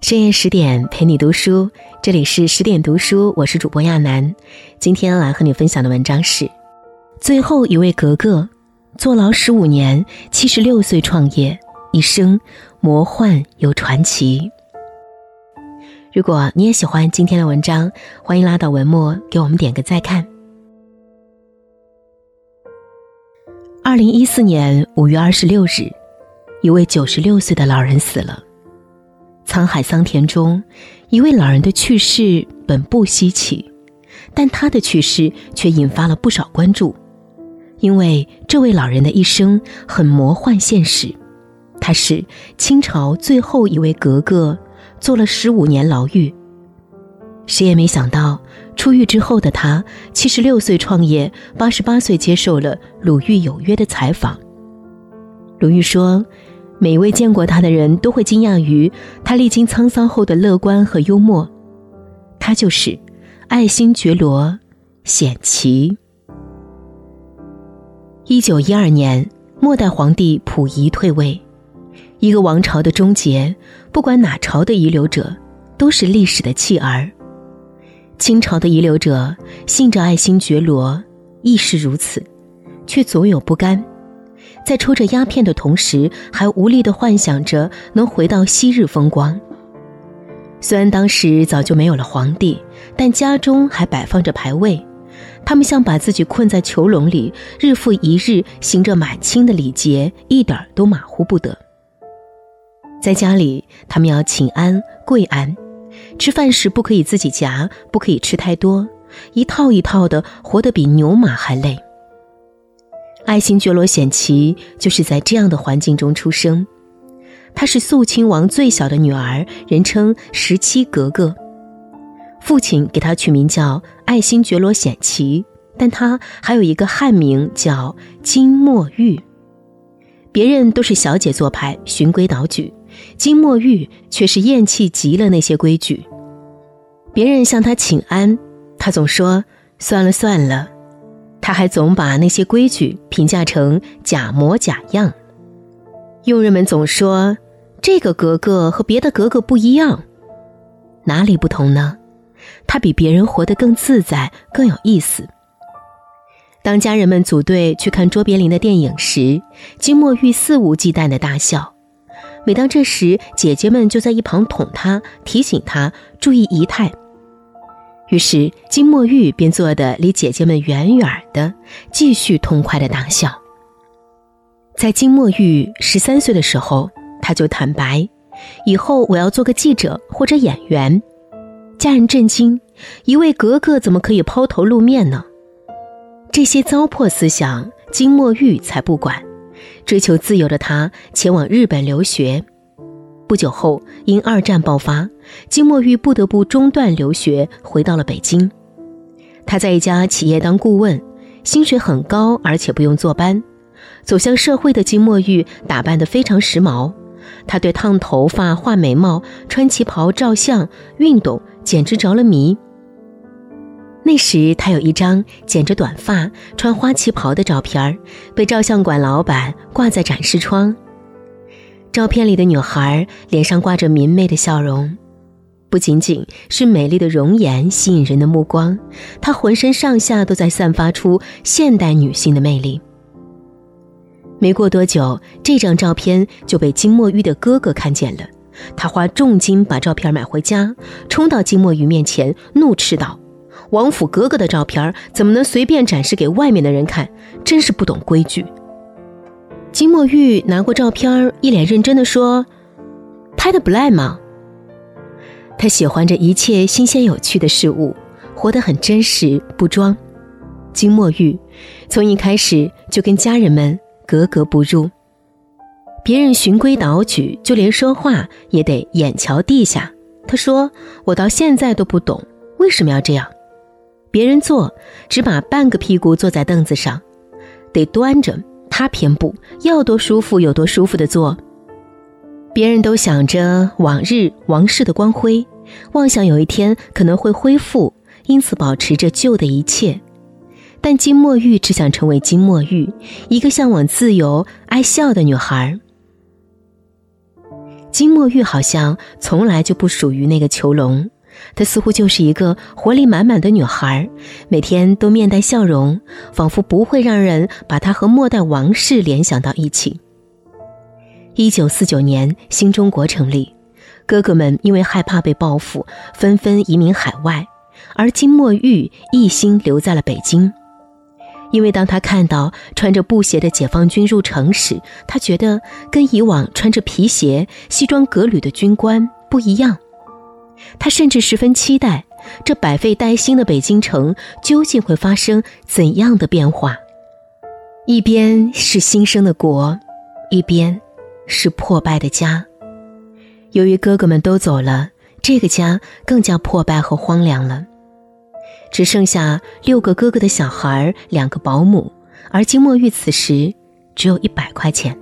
深夜十点陪你读书，这里是十点读书，我是主播亚楠。今天来和你分享的文章是：最后一位格格，坐牢十五年，七十六岁创业，一生魔幻又传奇。如果你也喜欢今天的文章，欢迎拉到文末给我们点个再看。二零一四年五月二十六日，一位九十六岁的老人死了。沧海桑田中，一位老人的去世本不稀奇，但他的去世却引发了不少关注，因为这位老人的一生很魔幻现实。他是清朝最后一位格格，坐了十五年牢狱。谁也没想到，出狱之后的他，七十六岁创业，八十八岁接受了《鲁豫有约》的采访。鲁豫说。每一位见过他的人都会惊讶于他历经沧桑后的乐观和幽默，他就是爱新觉罗显奇。一九一二年，末代皇帝溥仪退位，一个王朝的终结，不管哪朝的遗留者，都是历史的弃儿。清朝的遗留者信着爱新觉罗，亦是如此，却总有不甘。在抽着鸦片的同时，还无力地幻想着能回到昔日风光。虽然当时早就没有了皇帝，但家中还摆放着牌位。他们像把自己困在囚笼里，日复一日行着满清的礼节，一点都马虎不得。在家里，他们要请安、跪安，吃饭时不可以自己夹，不可以吃太多，一套一套的，活得比牛马还累。爱新觉罗显奇就是在这样的环境中出生，她是肃亲王最小的女儿，人称十七格格。父亲给她取名叫爱新觉罗显奇，但她还有一个汉名叫金墨玉。别人都是小姐做派，循规蹈矩，金墨玉却是厌弃极了那些规矩。别人向她请安，她总说算了算了。他还总把那些规矩评价成假模假样。佣人们总说，这个格格和别的格格不一样，哪里不同呢？他比别人活得更自在，更有意思。当家人们组队去看卓别林的电影时，金墨玉肆无忌惮的大笑。每当这时，姐姐们就在一旁捅他，提醒他注意仪态。于是金墨玉便坐得离姐姐们远远的，继续痛快的大笑。在金墨玉十三岁的时候，他就坦白，以后我要做个记者或者演员。家人震惊，一位格格怎么可以抛头露面呢？这些糟粕思想，金墨玉才不管。追求自由的他前往日本留学。不久后，因二战爆发，金墨玉不得不中断留学，回到了北京。他在一家企业当顾问，薪水很高，而且不用坐班。走向社会的金墨玉打扮得非常时髦，他对烫头发、画眉毛、穿旗袍、照相、运动简直着了迷。那时，他有一张剪着短发、穿花旗袍的照片被照相馆老板挂在展示窗。照片里的女孩脸上挂着明媚的笑容，不仅仅是美丽的容颜吸引人的目光，她浑身上下都在散发出现代女性的魅力。没过多久，这张照片就被金墨玉的哥哥看见了，他花重金把照片买回家，冲到金墨玉面前，怒斥道：“王府格格的照片怎么能随便展示给外面的人看？真是不懂规矩！”金墨玉拿过照片，一脸认真的说：“拍的不赖嘛。”他喜欢着一切新鲜有趣的事物，活得很真实，不装。金墨玉从一开始就跟家人们格格不入，别人循规蹈矩，就连说话也得眼瞧地下。他说：“我到现在都不懂为什么要这样。别人坐只把半个屁股坐在凳子上，得端着。”他偏不要多舒服有多舒服的坐。别人都想着往日王室的光辉，妄想有一天可能会恢复，因此保持着旧的一切。但金墨玉只想成为金墨玉，一个向往自由、爱笑的女孩。金墨玉好像从来就不属于那个囚笼，她似乎就是一个活力满满的女孩，每天都面带笑容，仿佛不会让人把她和末代王室联想到一起。一九四九年，新中国成立，哥哥们因为害怕被报复，纷纷移民海外，而金墨玉一心留在了北京。因为当他看到穿着布鞋的解放军入城时，他觉得跟以往穿着皮鞋、西装革履的军官不一样。他甚至十分期待这百废待兴的北京城究竟会发生怎样的变化。一边是新生的国，一边是破败的家。由于哥哥们都走了，这个家更加破败和荒凉了。只剩下六个哥哥的小孩，两个保姆，而金墨玉此时只有一百块钱。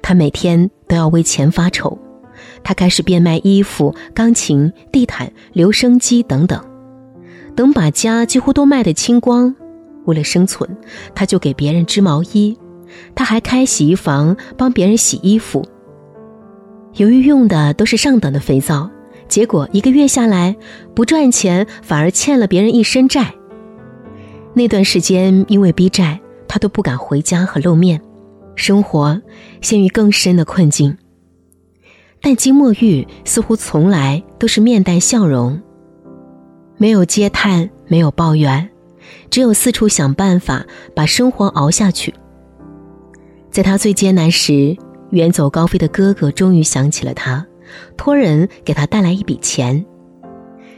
他每天都要为钱发愁，他开始变卖衣服、钢琴、地毯、留声机等等。等把家几乎都卖得清光，为了生存，他就给别人织毛衣，他还开洗衣房帮别人洗衣服。由于用的都是上等的肥皂。结果一个月下来，不赚钱，反而欠了别人一身债。那段时间，因为逼债，他都不敢回家和露面，生活陷于更深的困境。但金墨玉似乎从来都是面带笑容，没有嗟叹，没有抱怨，只有四处想办法把生活熬下去。在他最艰难时，远走高飞的哥哥终于想起了他。托人给他带来一笔钱，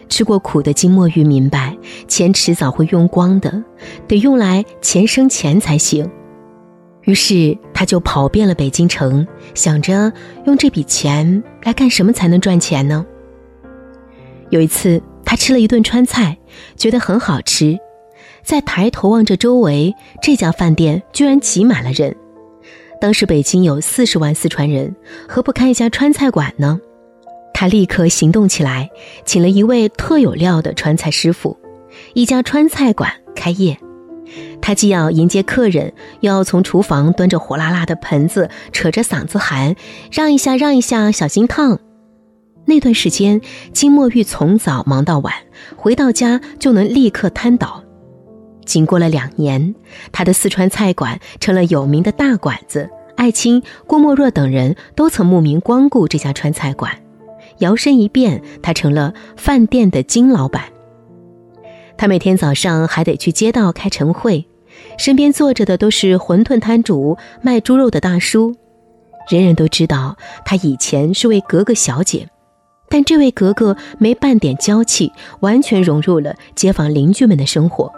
吃过苦的金墨玉明白，钱迟早会用光的，得用来钱生钱才行。于是他就跑遍了北京城，想着用这笔钱来干什么才能赚钱呢？有一次，他吃了一顿川菜，觉得很好吃，再抬头望着周围，这家饭店居然挤满了人。当时北京有四十万四川人，何不开一家川菜馆呢？他立刻行动起来，请了一位特有料的川菜师傅，一家川菜馆开业。他既要迎接客人，又要从厨房端着火辣辣的盆子，扯着嗓子喊：“让一下，让一下，小心烫！”那段时间，金墨玉从早忙到晚，回到家就能立刻瘫倒。经过了两年，他的四川菜馆成了有名的大馆子。艾青、郭沫若等人都曾慕名光顾这家川菜馆。摇身一变，他成了饭店的金老板。他每天早上还得去街道开晨会，身边坐着的都是馄饨摊主、卖猪肉的大叔。人人都知道他以前是位格格小姐，但这位格格没半点娇气，完全融入了街坊邻居们的生活。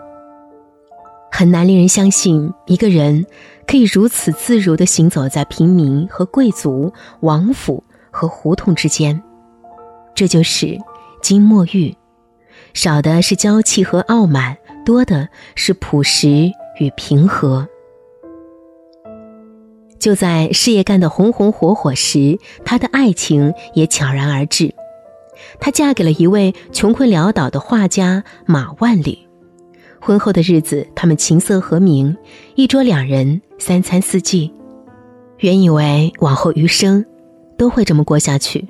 很难令人相信，一个人可以如此自如地行走在平民和贵族、王府和胡同之间。这就是金墨玉，少的是娇气和傲慢，多的是朴实与平和。就在事业干得红红火火时，她的爱情也悄然而至。她嫁给了一位穷困潦倒的画家马万里。婚后的日子，他们琴瑟和鸣，一桌两人，三餐四季。原以为往后余生都会这么过下去，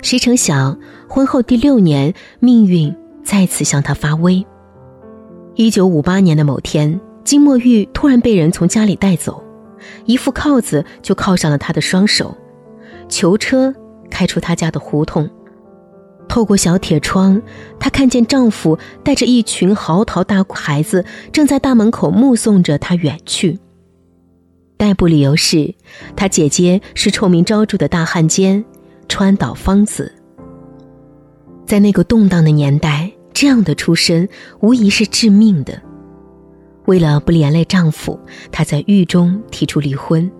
谁成想婚后第六年，命运再次向他发威。一九五八年的某天，金墨玉突然被人从家里带走，一副铐子就铐上了他的双手，囚车开出他家的胡同。透过小铁窗，她看见丈夫带着一群嚎啕大哭孩子，正在大门口目送着她远去。逮捕理由是，她姐姐是臭名昭著的大汉奸川岛芳子。在那个动荡的年代，这样的出身无疑是致命的。为了不连累丈夫，她在狱中提出离婚，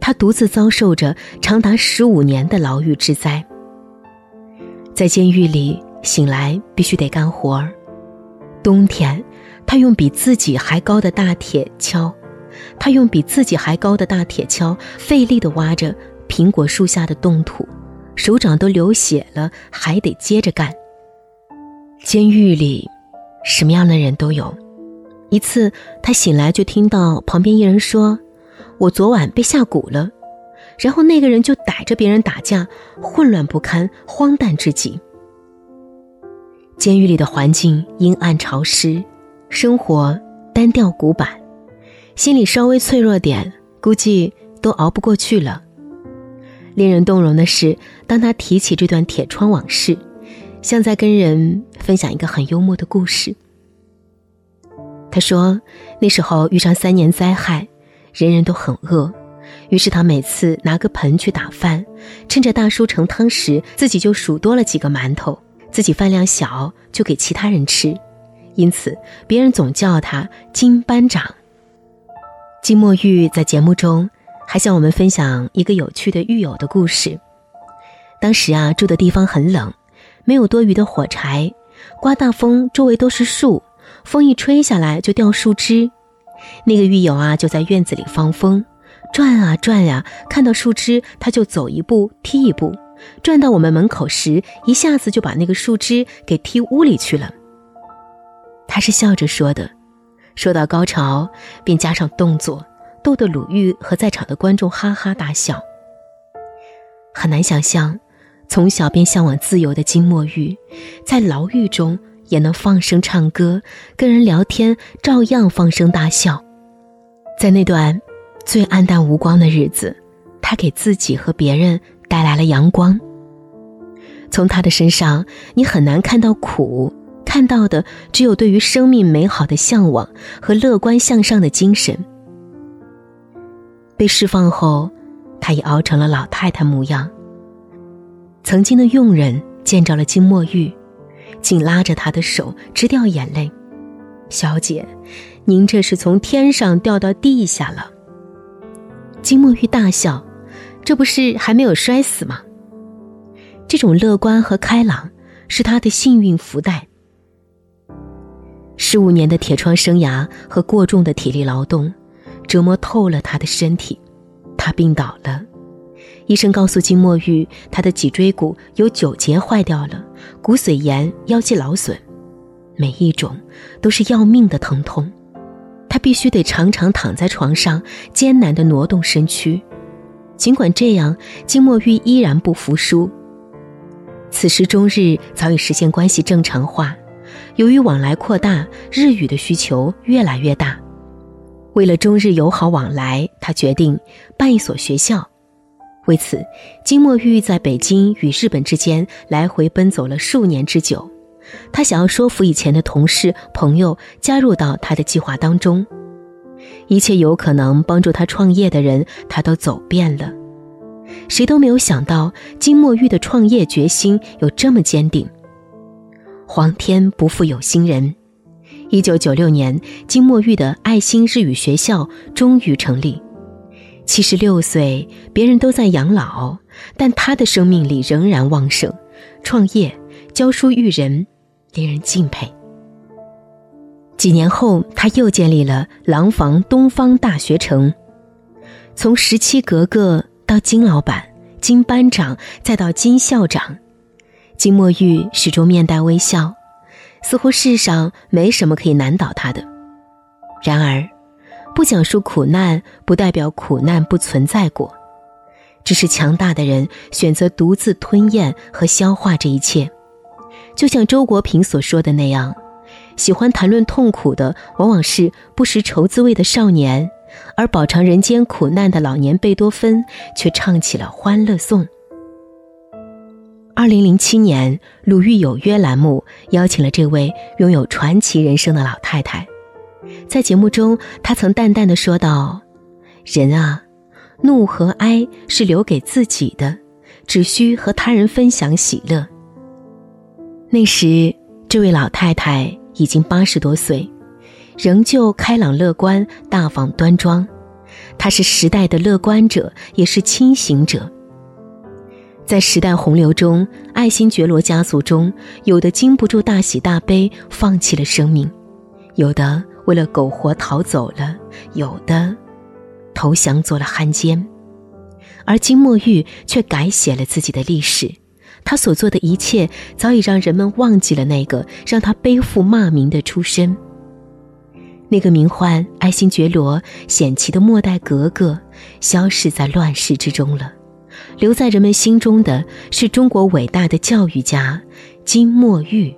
她独自遭受着长达十五年的牢狱之灾。在监狱里醒来，必须得干活儿。冬天，他用比自己还高的大铁锹，他用比自己还高的大铁锹费力地挖着苹果树下的冻土，手掌都流血了，还得接着干。监狱里，什么样的人都有。一次，他醒来就听到旁边一人说：“我昨晚被下蛊了。”然后那个人就逮着别人打架，混乱不堪，荒诞至极。监狱里的环境阴暗潮湿，生活单调古板，心里稍微脆弱点，估计都熬不过去了。令人动容的是，当他提起这段铁窗往事，像在跟人分享一个很幽默的故事。他说，那时候遇上三年灾害，人人都很饿，于是他每次拿个盆去打饭，趁着大叔盛汤时，自己就数多了几个馒头。自己饭量小，就给其他人吃，因此别人总叫他金班长。金墨玉在节目中还向我们分享一个有趣的狱友的故事。当时啊，住的地方很冷，没有多余的火柴，刮大风，周围都是树，风一吹下来就掉树枝。那个狱友啊，就在院子里放风，转啊转呀，看到树枝他就走一步踢一步。转到我们门口时，一下子就把那个树枝给踢屋里去了。他是笑着说的，说到高潮便加上动作，逗得鲁豫和在场的观众哈哈大笑。很难想象，从小便向往自由的金墨玉，在牢狱中也能放声唱歌，跟人聊天照样放声大笑。在那段最暗淡无光的日子，他给自己和别人。带来了阳光。从他的身上，你很难看到苦，看到的只有对于生命美好的向往和乐观向上的精神。被释放后，他已熬成了老太太模样。曾经的佣人见着了金墨玉，紧拉着他的手直掉眼泪：“小姐，您这是从天上掉到地下了。”金墨玉大笑。这不是还没有摔死吗？这种乐观和开朗是他的幸运福袋。十五年的铁窗生涯和过重的体力劳动，折磨透了他的身体，他病倒了。医生告诉金墨玉，他的脊椎骨有九节坏掉了，骨髓炎、腰肌劳损，每一种都是要命的疼痛。他必须得常常躺在床上，艰难地挪动身躯。尽管这样，金墨玉依然不服输。此时中日早已实现关系正常化，由于往来扩大，日语的需求越来越大。为了中日友好往来，他决定办一所学校。为此，金墨玉在北京与日本之间来回奔走了数年之久。他想要说服以前的同事朋友加入到他的计划当中。一切有可能帮助他创业的人，他都走遍了。谁都没有想到金墨玉的创业决心有这么坚定。皇天不负有心人，一九九六年，金墨玉的爱心日语学校终于成立。七十六岁，别人都在养老，但他的生命力仍然旺盛。创业、教书育人，令人敬佩。几年后，他又建立了廊坊东方大学城。从十七格格到金老板、金班长，再到金校长，金墨玉始终面带微笑，似乎世上没什么可以难倒他的。然而，不讲述苦难，不代表苦难不存在过，只是强大的人选择独自吞咽和消化这一切，就像周国平所说的那样。喜欢谈论痛苦的，往往是不识愁滋味的少年，而饱尝人间苦难的老年贝多芬却唱起了欢乐颂。二零零七年，《鲁豫有约》栏目邀请了这位拥有传奇人生的老太太，在节目中，她曾淡淡的说道：“人啊，怒和哀是留给自己的，只需和他人分享喜乐。”那时，这位老太太。已经八十多岁，仍旧开朗乐观、大方端庄。她是时代的乐观者，也是清醒者。在时代洪流中，爱新觉罗家族中有的经不住大喜大悲，放弃了生命；有的为了苟活逃走了；有的投降做了汉奸。而金墨玉却改写了自己的历史。他所做的一切，早已让人们忘记了那个让他背负骂名的出身。那个名唤爱新觉罗险奇的末代格格，消失在乱世之中了。留在人们心中的是中国伟大的教育家金墨玉。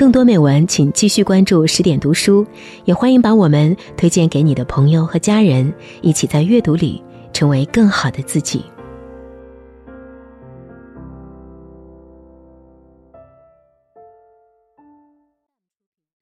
更多美文，请继续关注十点读书，也欢迎把我们推荐给你的朋友和家人，一起在阅读里成为更好的自己。